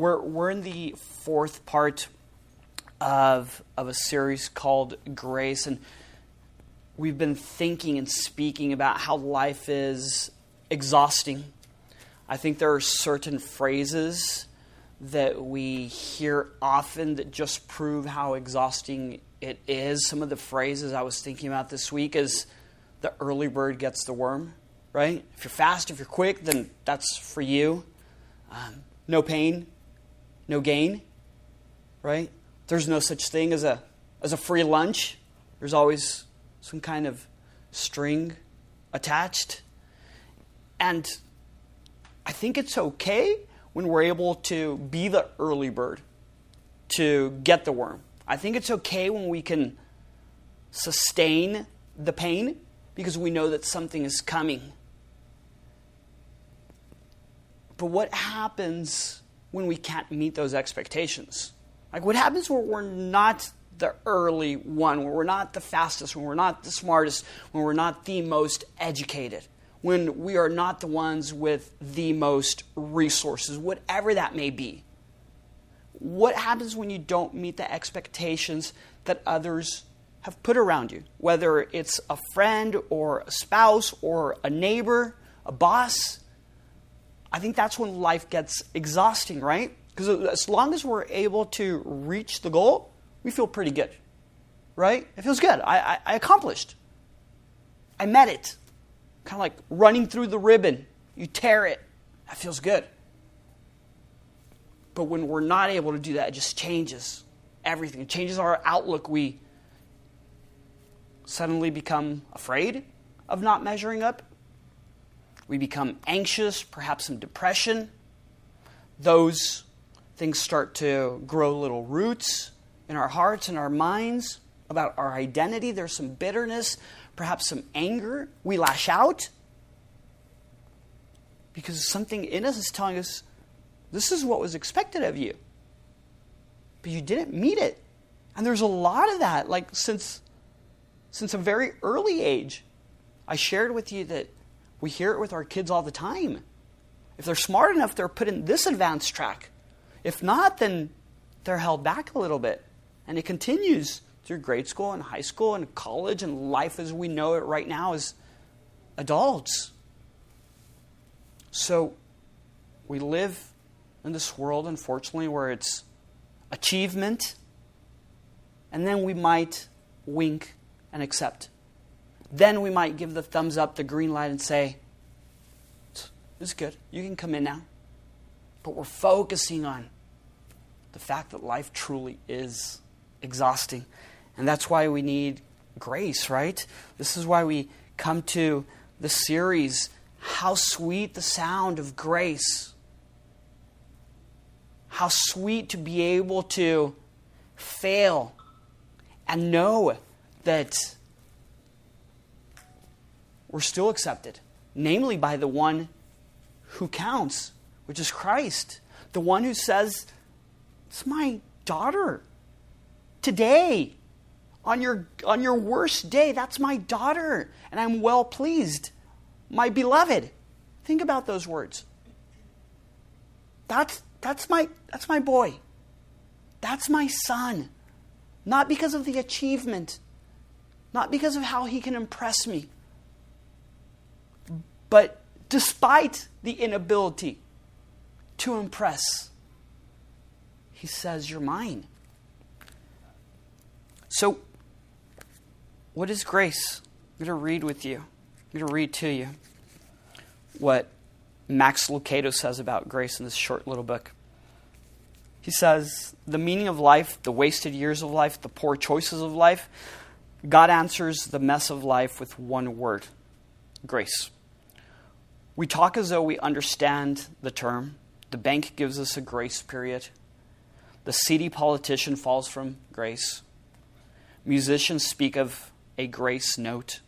We're, we're in the fourth part of, of a series called Grace, and we've been thinking and speaking about how life is exhausting. I think there are certain phrases that we hear often that just prove how exhausting it is. Some of the phrases I was thinking about this week is the early bird gets the worm, right? If you're fast, if you're quick, then that's for you. Um, no pain, no gain, right? There's no such thing as a, as a free lunch. There's always some kind of string attached. And I think it's okay when we're able to be the early bird to get the worm. I think it's okay when we can sustain the pain because we know that something is coming. But what happens when we can't meet those expectations? Like, what happens when we're not the early one, when we're not the fastest, when we're not the smartest, when we're not the most educated, when we are not the ones with the most resources, whatever that may be? What happens when you don't meet the expectations that others have put around you? Whether it's a friend or a spouse or a neighbor, a boss, I think that's when life gets exhausting, right? Because as long as we're able to reach the goal, we feel pretty good, right? It feels good. I, I, I accomplished. I met it. Kind of like running through the ribbon. You tear it. That feels good. But when we're not able to do that, it just changes everything. It changes our outlook. We suddenly become afraid of not measuring up. We become anxious, perhaps some depression. Those things start to grow little roots in our hearts and our minds about our identity. There's some bitterness, perhaps some anger. We lash out because something in us is telling us this is what was expected of you. But you didn't meet it. And there's a lot of that, like since since a very early age. I shared with you that we hear it with our kids all the time. If they're smart enough, they're put in this advanced track. If not, then they're held back a little bit. And it continues through grade school and high school and college and life as we know it right now as adults. So we live in this world, unfortunately, where it's achievement, and then we might wink and accept. Then we might give the thumbs up, the green light, and say, This is good. You can come in now. But we're focusing on the fact that life truly is exhausting. And that's why we need grace, right? This is why we come to the series, How Sweet the Sound of Grace. How sweet to be able to fail and know that we're still accepted, namely by the one who counts, which is Christ. The one who says, It's my daughter. Today, on your, on your worst day, that's my daughter, and I'm well pleased. My beloved. Think about those words. That's, that's, my, that's my boy. That's my son. Not because of the achievement, not because of how he can impress me, but despite the inability to impress, he says, You're mine. So, what is grace? I'm going to read with you. I'm going to read to you what Max Lucado says about grace in this short little book. He says, The meaning of life, the wasted years of life, the poor choices of life, God answers the mess of life with one word grace. We talk as though we understand the term. The bank gives us a grace period. The seedy politician falls from grace. Musicians speak of a grace note.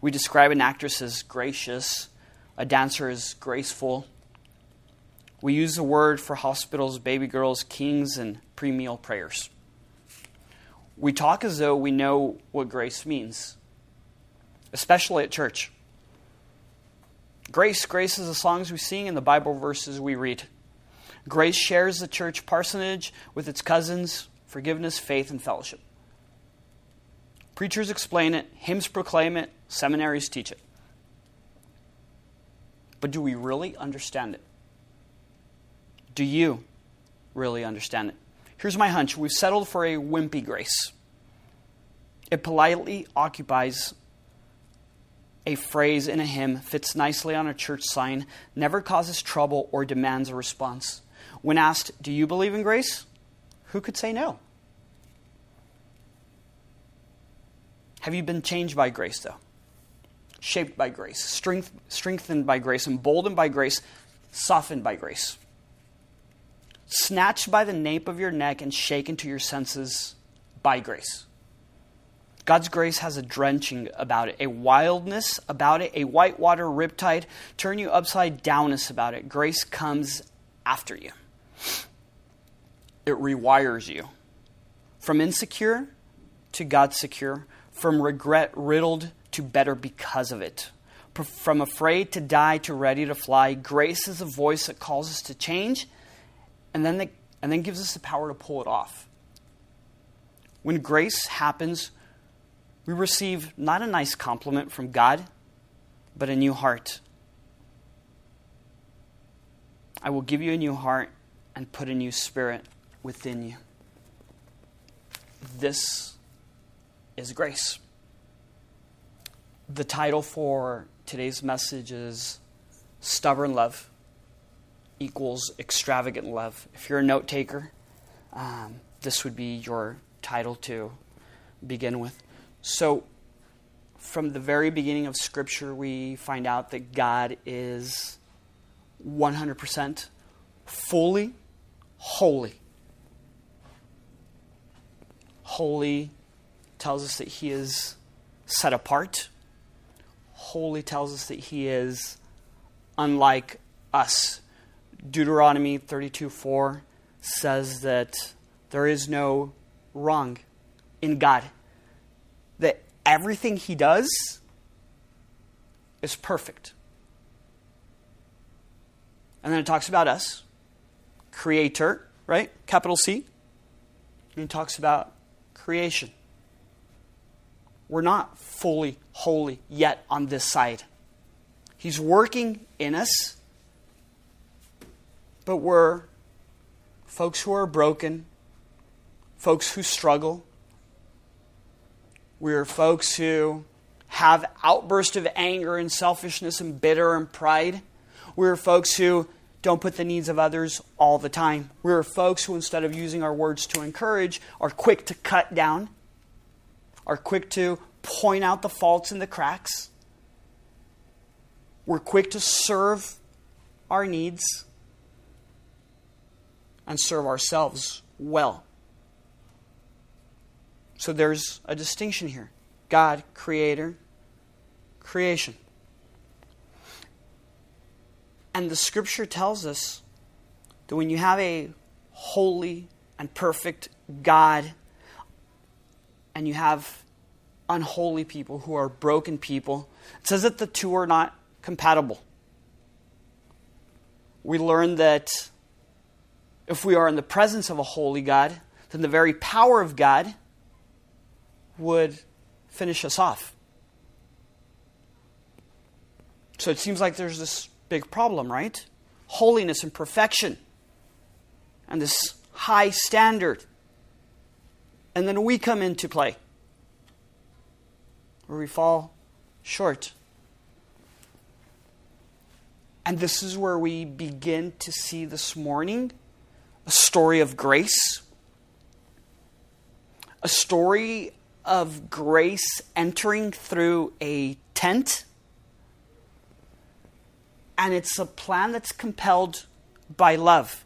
We describe an actress as gracious, a dancer as graceful. We use the word for hospitals, baby girls, kings, and pre meal prayers. We talk as though we know what grace means, especially at church. Grace, grace is the songs we sing and the Bible verses we read. Grace shares the church parsonage with its cousins, forgiveness, faith, and fellowship. Preachers explain it, hymns proclaim it, seminaries teach it. But do we really understand it? Do you really understand it? Here's my hunch we've settled for a wimpy grace. It politely occupies a phrase in a hymn, fits nicely on a church sign, never causes trouble or demands a response. When asked, Do you believe in grace? Who could say no? Have you been changed by grace, though? Shaped by grace, strength, strengthened by grace, emboldened by grace, softened by grace, snatched by the nape of your neck and shaken to your senses by grace. God's grace has a drenching about it, a wildness about it, a whitewater riptide, turn you upside downness about it. Grace comes after you. It rewires you. From insecure to God secure, from regret riddled to better because of it. From afraid to die to ready to fly, grace is a voice that calls us to change and then, the, and then gives us the power to pull it off. When grace happens, we receive not a nice compliment from God, but a new heart. I will give you a new heart and put a new spirit within you. This is grace. The title for today's message is Stubborn Love equals Extravagant Love. If you're a note taker, um, this would be your title to begin with. So, from the very beginning of Scripture, we find out that God is 100% fully holy. Holy tells us that He is set apart. Holy tells us that He is unlike us. Deuteronomy 32 4 says that there is no wrong in God everything he does is perfect. And then it talks about us, creator, right? Capital C. And it talks about creation. We're not fully holy yet on this side. He's working in us, but we're folks who are broken, folks who struggle, we're folks who have outbursts of anger and selfishness and bitter and pride. We're folks who don't put the needs of others all the time. We're folks who, instead of using our words to encourage, are quick to cut down, are quick to point out the faults and the cracks. We're quick to serve our needs and serve ourselves well. So there's a distinction here God, creator, creation. And the scripture tells us that when you have a holy and perfect God, and you have unholy people who are broken people, it says that the two are not compatible. We learn that if we are in the presence of a holy God, then the very power of God would finish us off. So it seems like there's this big problem, right? Holiness and perfection, and this high standard. And then we come into play, where we fall short. And this is where we begin to see this morning a story of grace, a story of grace entering through a tent. And it's a plan that's compelled by love.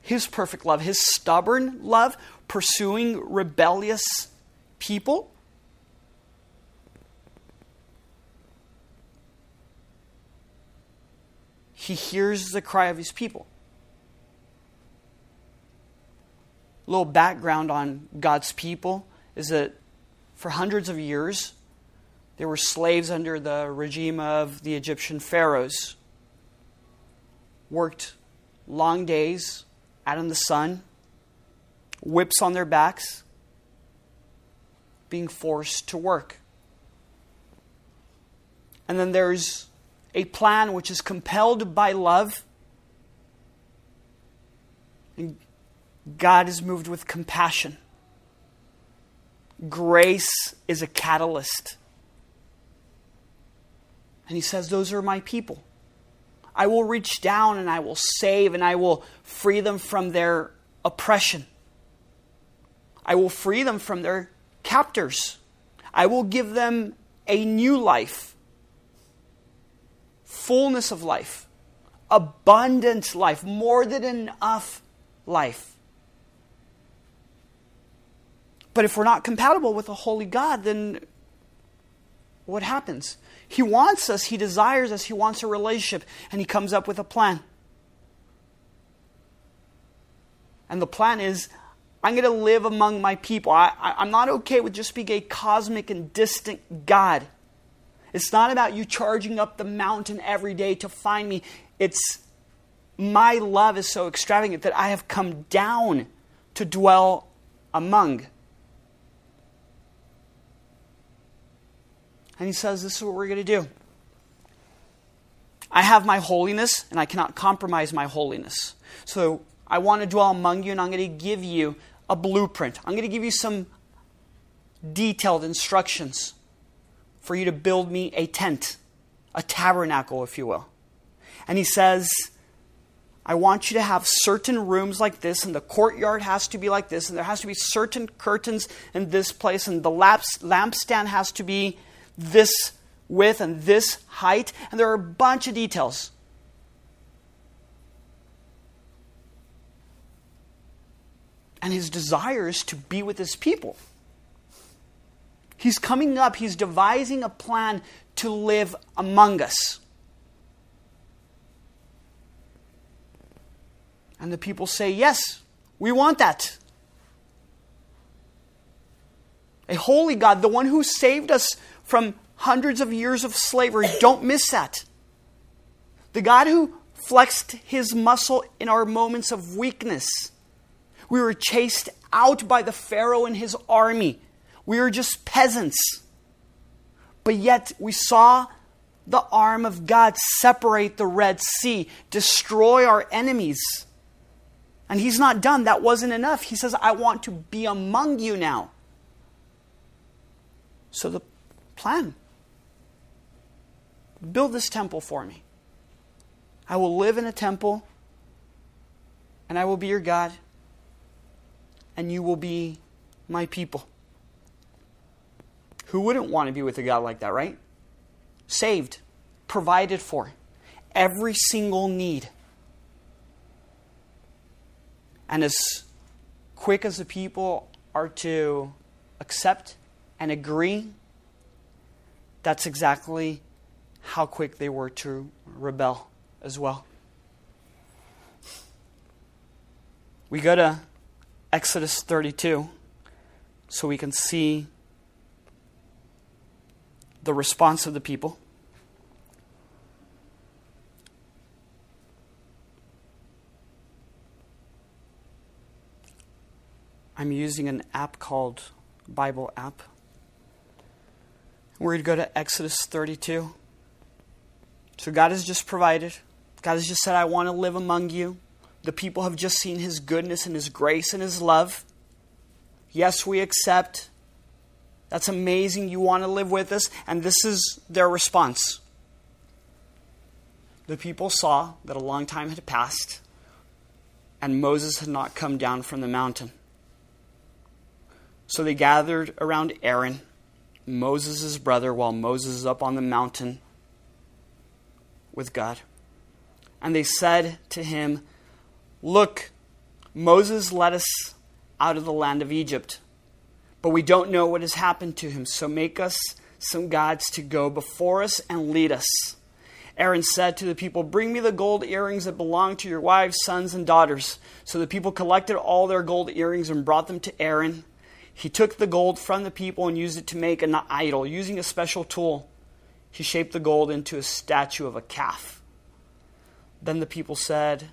His perfect love, his stubborn love, pursuing rebellious people. He hears the cry of his people. Little background on God's people is that for hundreds of years, there were slaves under the regime of the Egyptian pharaohs, worked long days out in the sun, whips on their backs, being forced to work. And then there's a plan which is compelled by love. And God is moved with compassion. Grace is a catalyst. And he says, Those are my people. I will reach down and I will save and I will free them from their oppression. I will free them from their captors. I will give them a new life, fullness of life, abundant life, more than enough life. But if we're not compatible with a holy God, then what happens? He wants us, He desires us, He wants a relationship, and He comes up with a plan. And the plan is I'm going to live among my people. I, am not okay with just being a cosmic and distant God. It's not about you charging up the mountain every day to find me. It's my love is so extravagant that I have come down to dwell among. And he says, This is what we're going to do. I have my holiness, and I cannot compromise my holiness. So I want to dwell among you, and I'm going to give you a blueprint. I'm going to give you some detailed instructions for you to build me a tent, a tabernacle, if you will. And he says, I want you to have certain rooms like this, and the courtyard has to be like this, and there has to be certain curtains in this place, and the lampstand has to be this width and this height, and there are a bunch of details. And his desire is to be with his people. He's coming up, he's devising a plan to live among us. And the people say, Yes, we want that. A holy God, the one who saved us from hundreds of years of slavery. Don't miss that. The God who flexed his muscle in our moments of weakness. We were chased out by the Pharaoh and his army. We were just peasants. But yet we saw the arm of God separate the Red Sea, destroy our enemies. And he's not done. That wasn't enough. He says, I want to be among you now. So the plan. Build this temple for me. I will live in a temple, and I will be your God, and you will be my people. Who wouldn't want to be with a God like that, right? Saved, provided for, every single need. And as quick as the people are to accept and agree that's exactly how quick they were to rebel as well. We go to Exodus 32 so we can see the response of the people. I'm using an app called Bible app. We're going to go to Exodus 32. So God has just provided. God has just said, I want to live among you. The people have just seen His goodness and His grace and His love. Yes, we accept. That's amazing. You want to live with us. And this is their response. The people saw that a long time had passed and Moses had not come down from the mountain. So they gathered around Aaron Moses' brother while Moses is up on the mountain with God. And they said to him, Look, Moses led us out of the land of Egypt, but we don't know what has happened to him, so make us some gods to go before us and lead us. Aaron said to the people, Bring me the gold earrings that belong to your wives, sons, and daughters. So the people collected all their gold earrings and brought them to Aaron. He took the gold from the people and used it to make an idol. Using a special tool, he shaped the gold into a statue of a calf. Then the people said,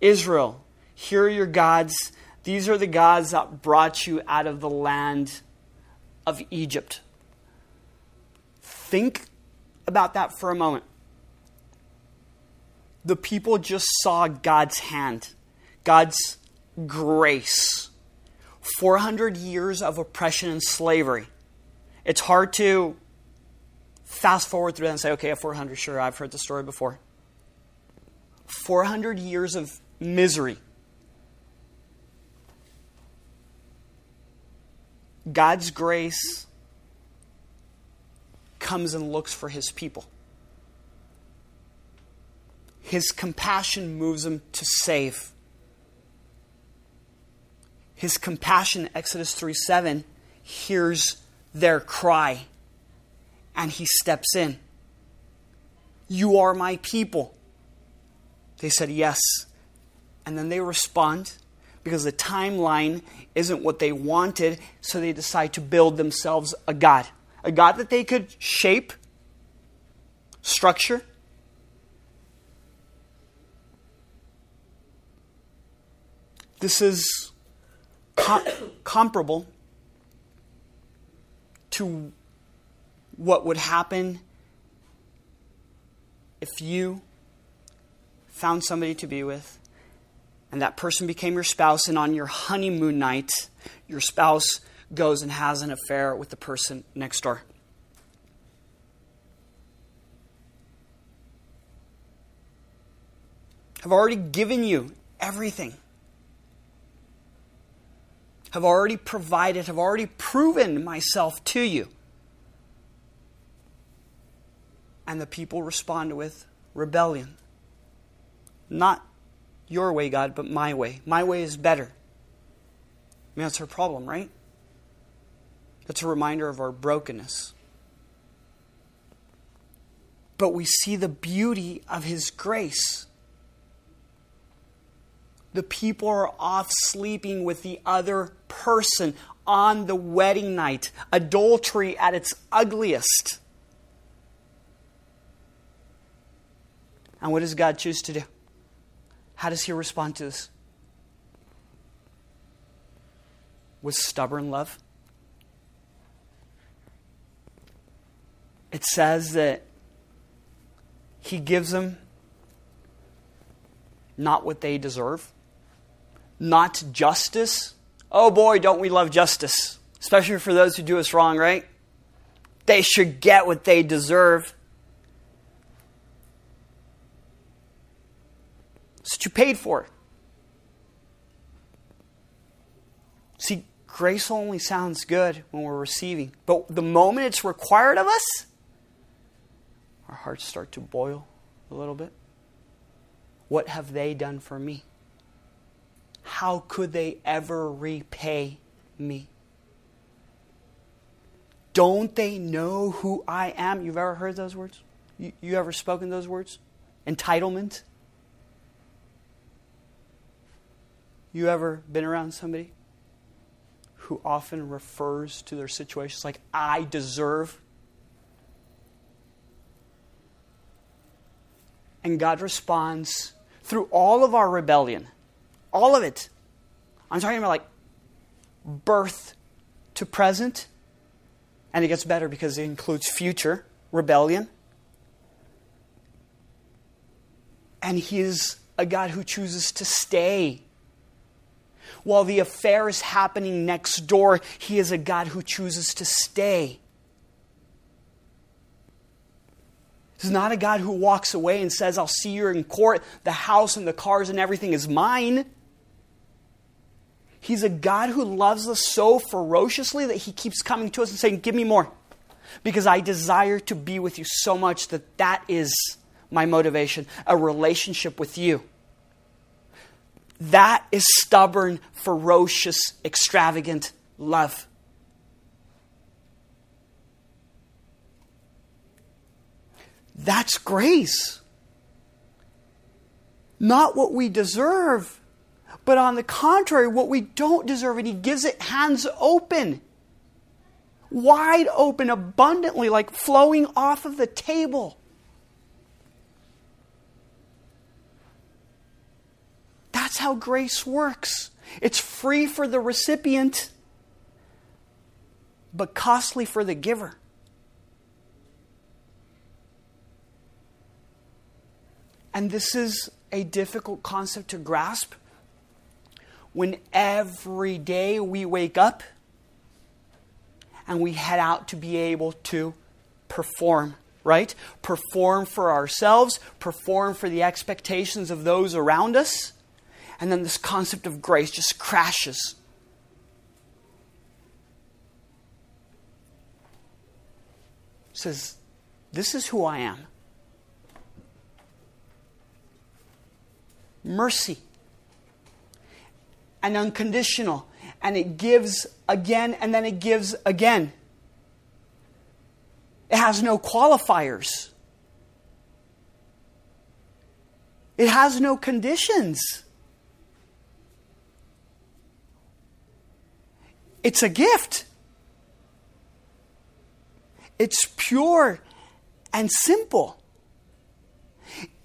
Israel, here are your gods. These are the gods that brought you out of the land of Egypt. Think about that for a moment. The people just saw God's hand, God's grace. 400 years of oppression and slavery. It's hard to fast forward through that and say, okay, 400, sure, I've heard the story before. 400 years of misery. God's grace comes and looks for his people. His compassion moves him to save. His compassion, Exodus 3 7, hears their cry and he steps in. You are my people. They said, Yes. And then they respond because the timeline isn't what they wanted, so they decide to build themselves a God. A God that they could shape, structure. This is com- comparable to what would happen if you found somebody to be with and that person became your spouse, and on your honeymoon night, your spouse goes and has an affair with the person next door. I've already given you everything. Have already provided, have already proven myself to you. And the people respond with rebellion. Not your way, God, but my way. My way is better. I mean, that's our problem, right? That's a reminder of our brokenness. But we see the beauty of His grace. The people are off sleeping with the other person on the wedding night, adultery at its ugliest. And what does God choose to do? How does he respond to this? With stubborn love? It says that he gives them not what they deserve, not justice. Oh boy, don't we love justice, especially for those who do us wrong, right? They should get what they deserve. It's what you paid for. See, grace only sounds good when we're receiving, but the moment it's required of us, our hearts start to boil a little bit. What have they done for me? How could they ever repay me? Don't they know who I am? You've ever heard those words? You, you ever spoken those words? Entitlement? You ever been around somebody who often refers to their situations like, I deserve? And God responds through all of our rebellion, all of it. I'm talking about like birth to present, and it gets better because it includes future rebellion. And He is a God who chooses to stay while the affair is happening next door, He is a God who chooses to stay. He's not a God who walks away and says, I'll see you in court. The house and the cars and everything is mine. He's a God who loves us so ferociously that He keeps coming to us and saying, Give me more. Because I desire to be with you so much that that is my motivation a relationship with you. That is stubborn, ferocious, extravagant love. That's grace. Not what we deserve, but on the contrary, what we don't deserve. And He gives it hands open, wide open, abundantly, like flowing off of the table. That's how grace works. It's free for the recipient, but costly for the giver. And this is a difficult concept to grasp when every day we wake up and we head out to be able to perform, right? Perform for ourselves, perform for the expectations of those around us. And then this concept of grace just crashes. says, This is who I am. Mercy and unconditional. And it gives again and then it gives again. It has no qualifiers. It has no conditions. It's a gift. It's pure and simple.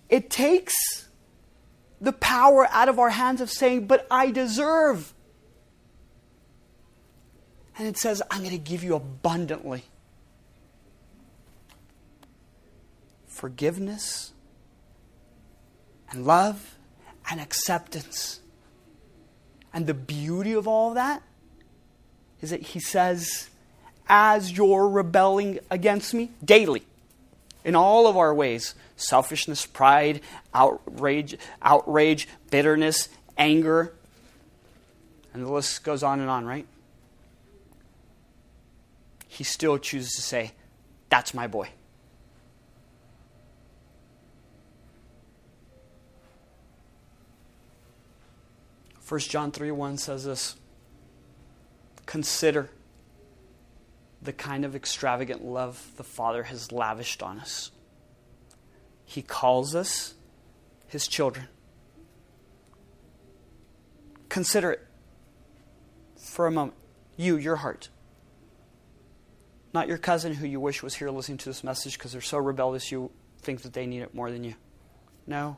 It takes the power out of our hands of saying, But I deserve. And it says, I'm going to give you abundantly. Forgiveness and love and acceptance. And the beauty of all that is that he says, as you're rebelling against me daily, in all of our ways selfishness, pride, outrage, outrage, bitterness, anger, and the list goes on and on, right? He still chooses to say, That's my boy. First John 3 1 says this Consider the kind of extravagant love the Father has lavished on us. He calls us his children. Consider it for a moment. You, your heart. Not your cousin who you wish was here listening to this message because they're so rebellious you think that they need it more than you. No.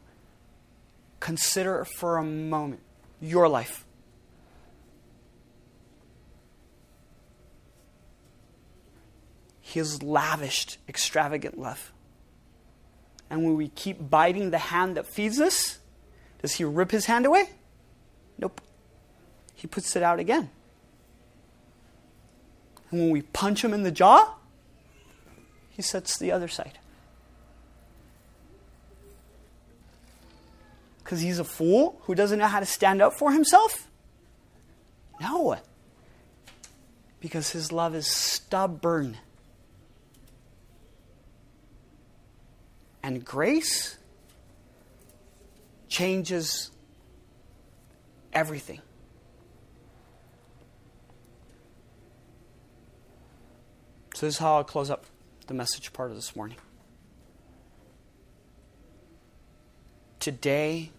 Consider for a moment your life. His lavished, extravagant love. And when we keep biting the hand that feeds us, does he rip his hand away? Nope. He puts it out again. And when we punch him in the jaw, he sets the other side. Because he's a fool who doesn't know how to stand up for himself? No. Because his love is stubborn. And grace changes everything. So, this is how I'll close up the message part of this morning. Today,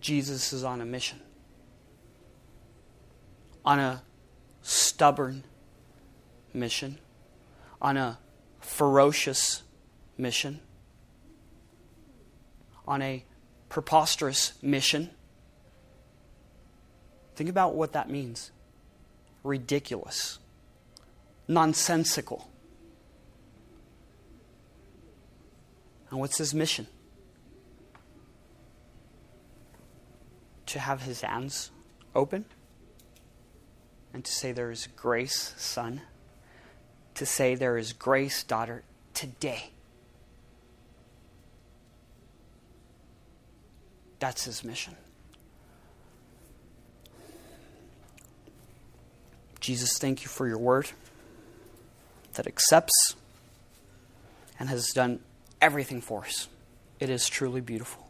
Jesus is on a mission, on a stubborn mission on a ferocious mission, on a preposterous mission. Think about what that means ridiculous, nonsensical. And what's his mission? To have his hands open and to say, There is grace, son to say, There is grace, daughter, today. That's his mission. Jesus, thank you for your word that accepts and has done everything for us. It is truly beautiful.